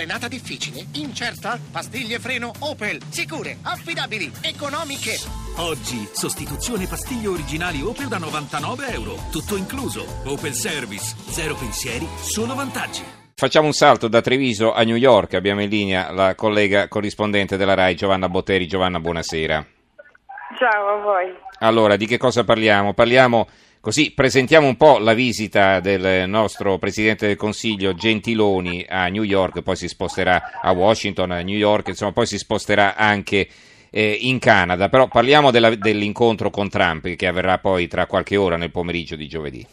Frenata difficile? Incerta? Pastiglie freno Opel. Sicure, affidabili, economiche. Oggi, sostituzione pastiglie originali Opel da 99 euro. Tutto incluso. Opel Service. Zero pensieri, solo vantaggi. Facciamo un salto da Treviso a New York. Abbiamo in linea la collega corrispondente della RAI, Giovanna Botteri. Giovanna, buonasera. Ciao a voi. Allora, di che cosa parliamo? Parliamo così, presentiamo un po' la visita del nostro Presidente del Consiglio Gentiloni a New York, poi si sposterà a Washington, a New York, insomma, poi si sposterà anche eh, in Canada. Però parliamo della, dell'incontro con Trump che avverrà poi tra qualche ora nel pomeriggio di giovedì.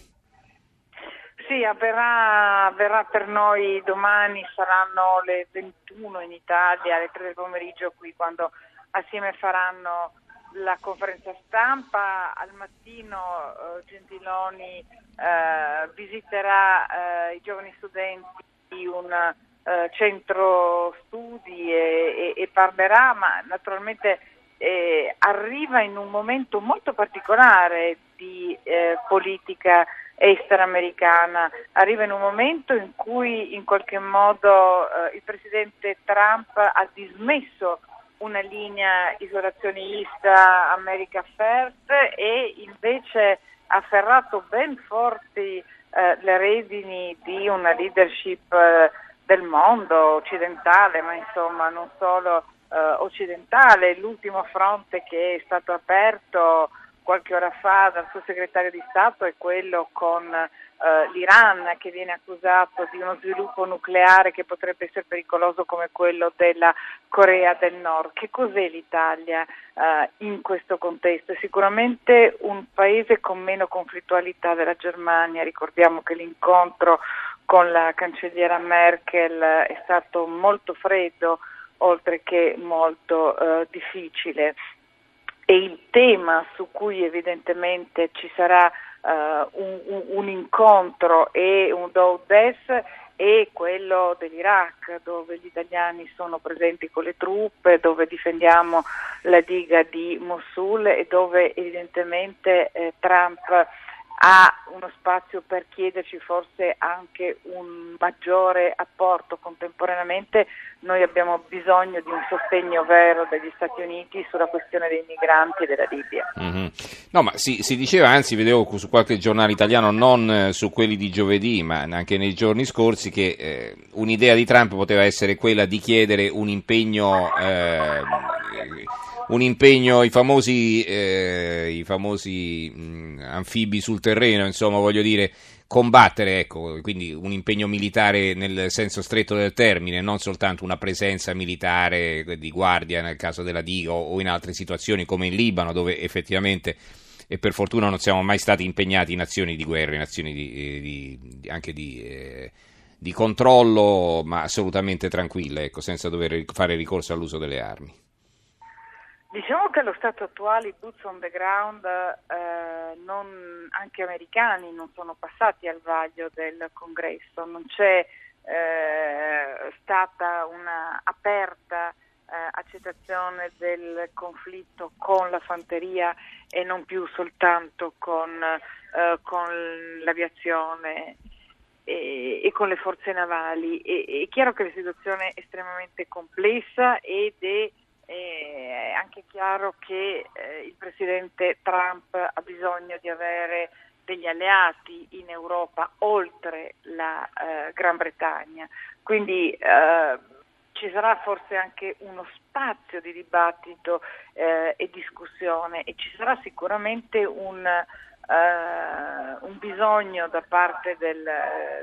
Sì, avverrà, avverrà per noi domani, saranno le 21 in Italia, alle 3 del pomeriggio qui quando assieme faranno la conferenza stampa, al mattino eh, Gentiloni eh, visiterà eh, i giovani studenti di un eh, centro studi e, e, e, parlerà, ma naturalmente eh, arriva in un momento molto particolare di eh, politica estera americana, arriva in un momento in cui in qualche modo il presidente Trump ha dismesso una linea isolazionista America First e invece ha afferrato ben forti eh, le redini di una leadership eh, del mondo occidentale, ma insomma non solo eh, occidentale. L'ultimo fronte che è stato aperto qualche ora fa dal suo segretario di Stato è quello con Uh, l'Iran che viene accusato di uno sviluppo nucleare che potrebbe essere pericoloso come quello della Corea del Nord. Che cos'è l'Italia uh, in questo contesto? È sicuramente un paese con meno conflittualità della Germania. Ricordiamo che l'incontro con la cancelliera Merkel è stato molto freddo oltre che molto uh, difficile e il tema su cui evidentemente ci sarà uh, un, un, un, incontro e un do des è quello dell'Iraq, dove gli italiani sono presenti con le truppe, dove difendiamo la diga di Mosul e dove evidentemente eh, Trump ha uno spazio per chiederci forse anche un maggiore apporto. Contemporaneamente noi abbiamo bisogno di un sostegno vero degli Stati Uniti sulla questione dei migranti e della Libia. Mm-hmm. No, ma si, si, diceva, anzi vedevo su qualche giornale italiano, non eh, su quelli di giovedì, ma anche nei giorni scorsi, che eh, un'idea di Trump poteva essere quella di chiedere un impegno... Eh, un impegno, i famosi, eh, i famosi mh, anfibi sul terreno, insomma, voglio dire, combattere, ecco, quindi un impegno militare nel senso stretto del termine, non soltanto una presenza militare di guardia nel caso della Diga o in altre situazioni come in Libano, dove effettivamente e per fortuna non siamo mai stati impegnati in azioni di guerra, in azioni di, di, di, anche di, eh, di, controllo, ma assolutamente tranquille, ecco, senza dover fare ricorso all'uso delle armi. Diciamo che allo stato attuale i boots on the ground, eh, non, anche americani, non sono passati al vaglio del congresso, non c'è eh, stata una aperta eh, accettazione del conflitto con la fanteria e non più soltanto con, eh, con l'aviazione e, e, con le forze navali. E, è chiaro che la situazione è estremamente complessa ed è è anche chiaro che eh, il presidente Trump ha bisogno di avere degli alleati in Europa oltre la eh, Gran Bretagna. Quindi eh, ci sarà forse anche uno spazio di dibattito eh, e discussione e ci sarà sicuramente un, eh, un bisogno da parte del,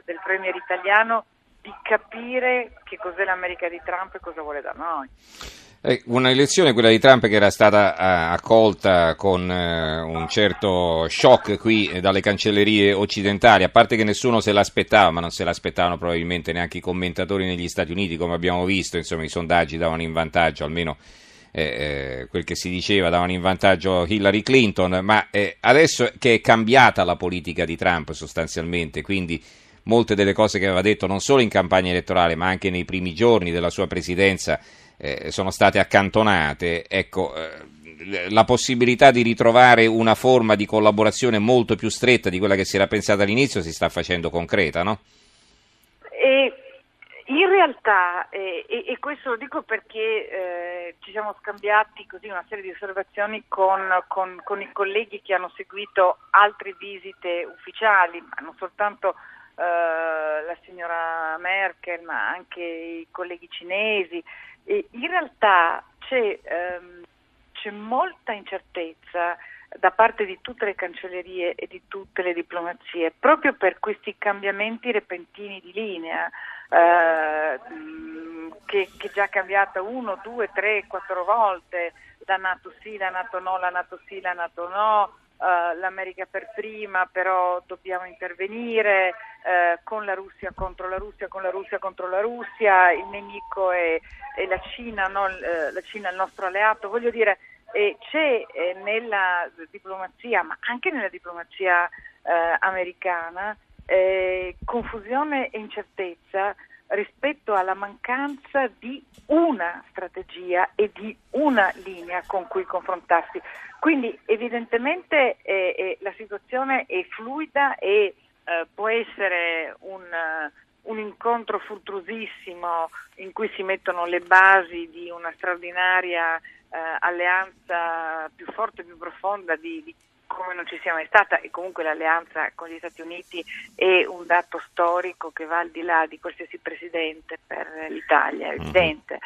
del Premier italiano di capire che cos'è l'America di Trump e cosa vuole da noi. Eh, una elezione, quella di Trump, che era stata uh, accolta con uh, un certo shock qui dalle cancellerie occidentali, a parte che nessuno se l'aspettava, ma non se l'aspettavano probabilmente neanche i commentatori negli Stati Uniti, come abbiamo visto, insomma i sondaggi davano in vantaggio, almeno eh, eh quel che si diceva, davano in vantaggio Hillary Clinton, ma eh, adesso che è cambiata la politica di Trump sostanzialmente, quindi molte delle cose che aveva detto non solo in campagna elettorale, ma anche nei primi giorni della sua presidenza, eh, sono state accantonate, ecco, eh, la possibilità di ritrovare una forma di collaborazione molto più stretta di quella che si era pensata all'inizio si sta facendo concreta, no? In realtà, eh, e, e, questo lo dico perché eh, ci siamo scambiati così una serie di osservazioni con, con, con, i colleghi che hanno seguito altre visite ufficiali, ma non soltanto eh, la signora Merkel, ma anche i colleghi cinesi. E in realtà c'è, ehm, c'è molta incertezza da parte di tutte le cancellerie e di tutte le diplomazie, proprio per questi cambiamenti repentini di linea, eh, che, che già cambiata uno, due, tre, quattro volte, la Nato sì, la Nato no, la Nato sì, la Nato no, Uh, l'America per prima, però dobbiamo intervenire uh, con la Russia contro la Russia, con la Russia contro la Russia, il nemico è, è la Cina, no? uh, la Cina è il nostro alleato. Voglio dire, eh, c'è eh, nella diplomazia, ma anche nella diplomazia eh, americana, eh, confusione e incertezza rispetto alla mancanza di una strategia e di una linea con cui confrontarsi. Quindi evidentemente eh, eh, la situazione è fluida e può essere un, un incontro fruttuosissimo in cui si mettono le basi di una straordinaria eh, alleanza più forte, più profonda di, di come non ci sia mai stata. E comunque l'alleanza con gli Stati Uniti è un dato storico che va al di là di qualsiasi presidente per l'Italia, è mhm. evidente,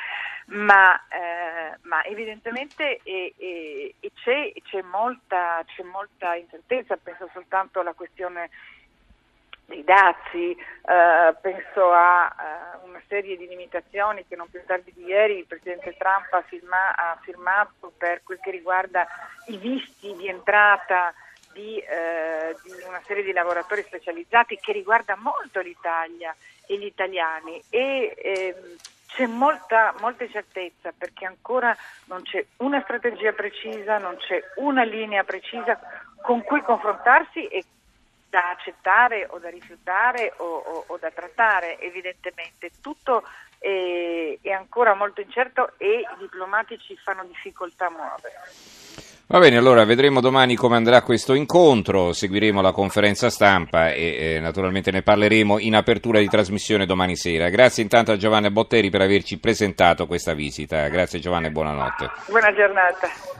ma, eh, ma, evidentemente e, e, e c'è, c'è, molta, c'è molta incertezza, penso soltanto alla questione dei dazi, eh, penso a uh, una serie di limitazioni che non più tardi di ieri il Presidente Trump ha, firma, ha firmato per quel che riguarda i visti di entrata di, eh, di, una serie di lavoratori specializzati che riguarda molto l'Italia e gli italiani. E ehm, c'è molta, molta incertezza perché ancora non c'è una strategia precisa, non c'è una linea precisa con cui confrontarsi e da accettare o da rifiutare o, o, o da trattare, evidentemente. Tutto è, è, ancora molto incerto e i diplomatici fanno difficoltà a muovere. Va bene, allora vedremo domani come andrà questo incontro, seguiremo la conferenza stampa e eh, naturalmente ne parleremo in apertura di trasmissione domani sera. Grazie intanto a Giovanni Botteri per averci presentato questa visita. Grazie Giovanni e buonanotte. Buona giornata.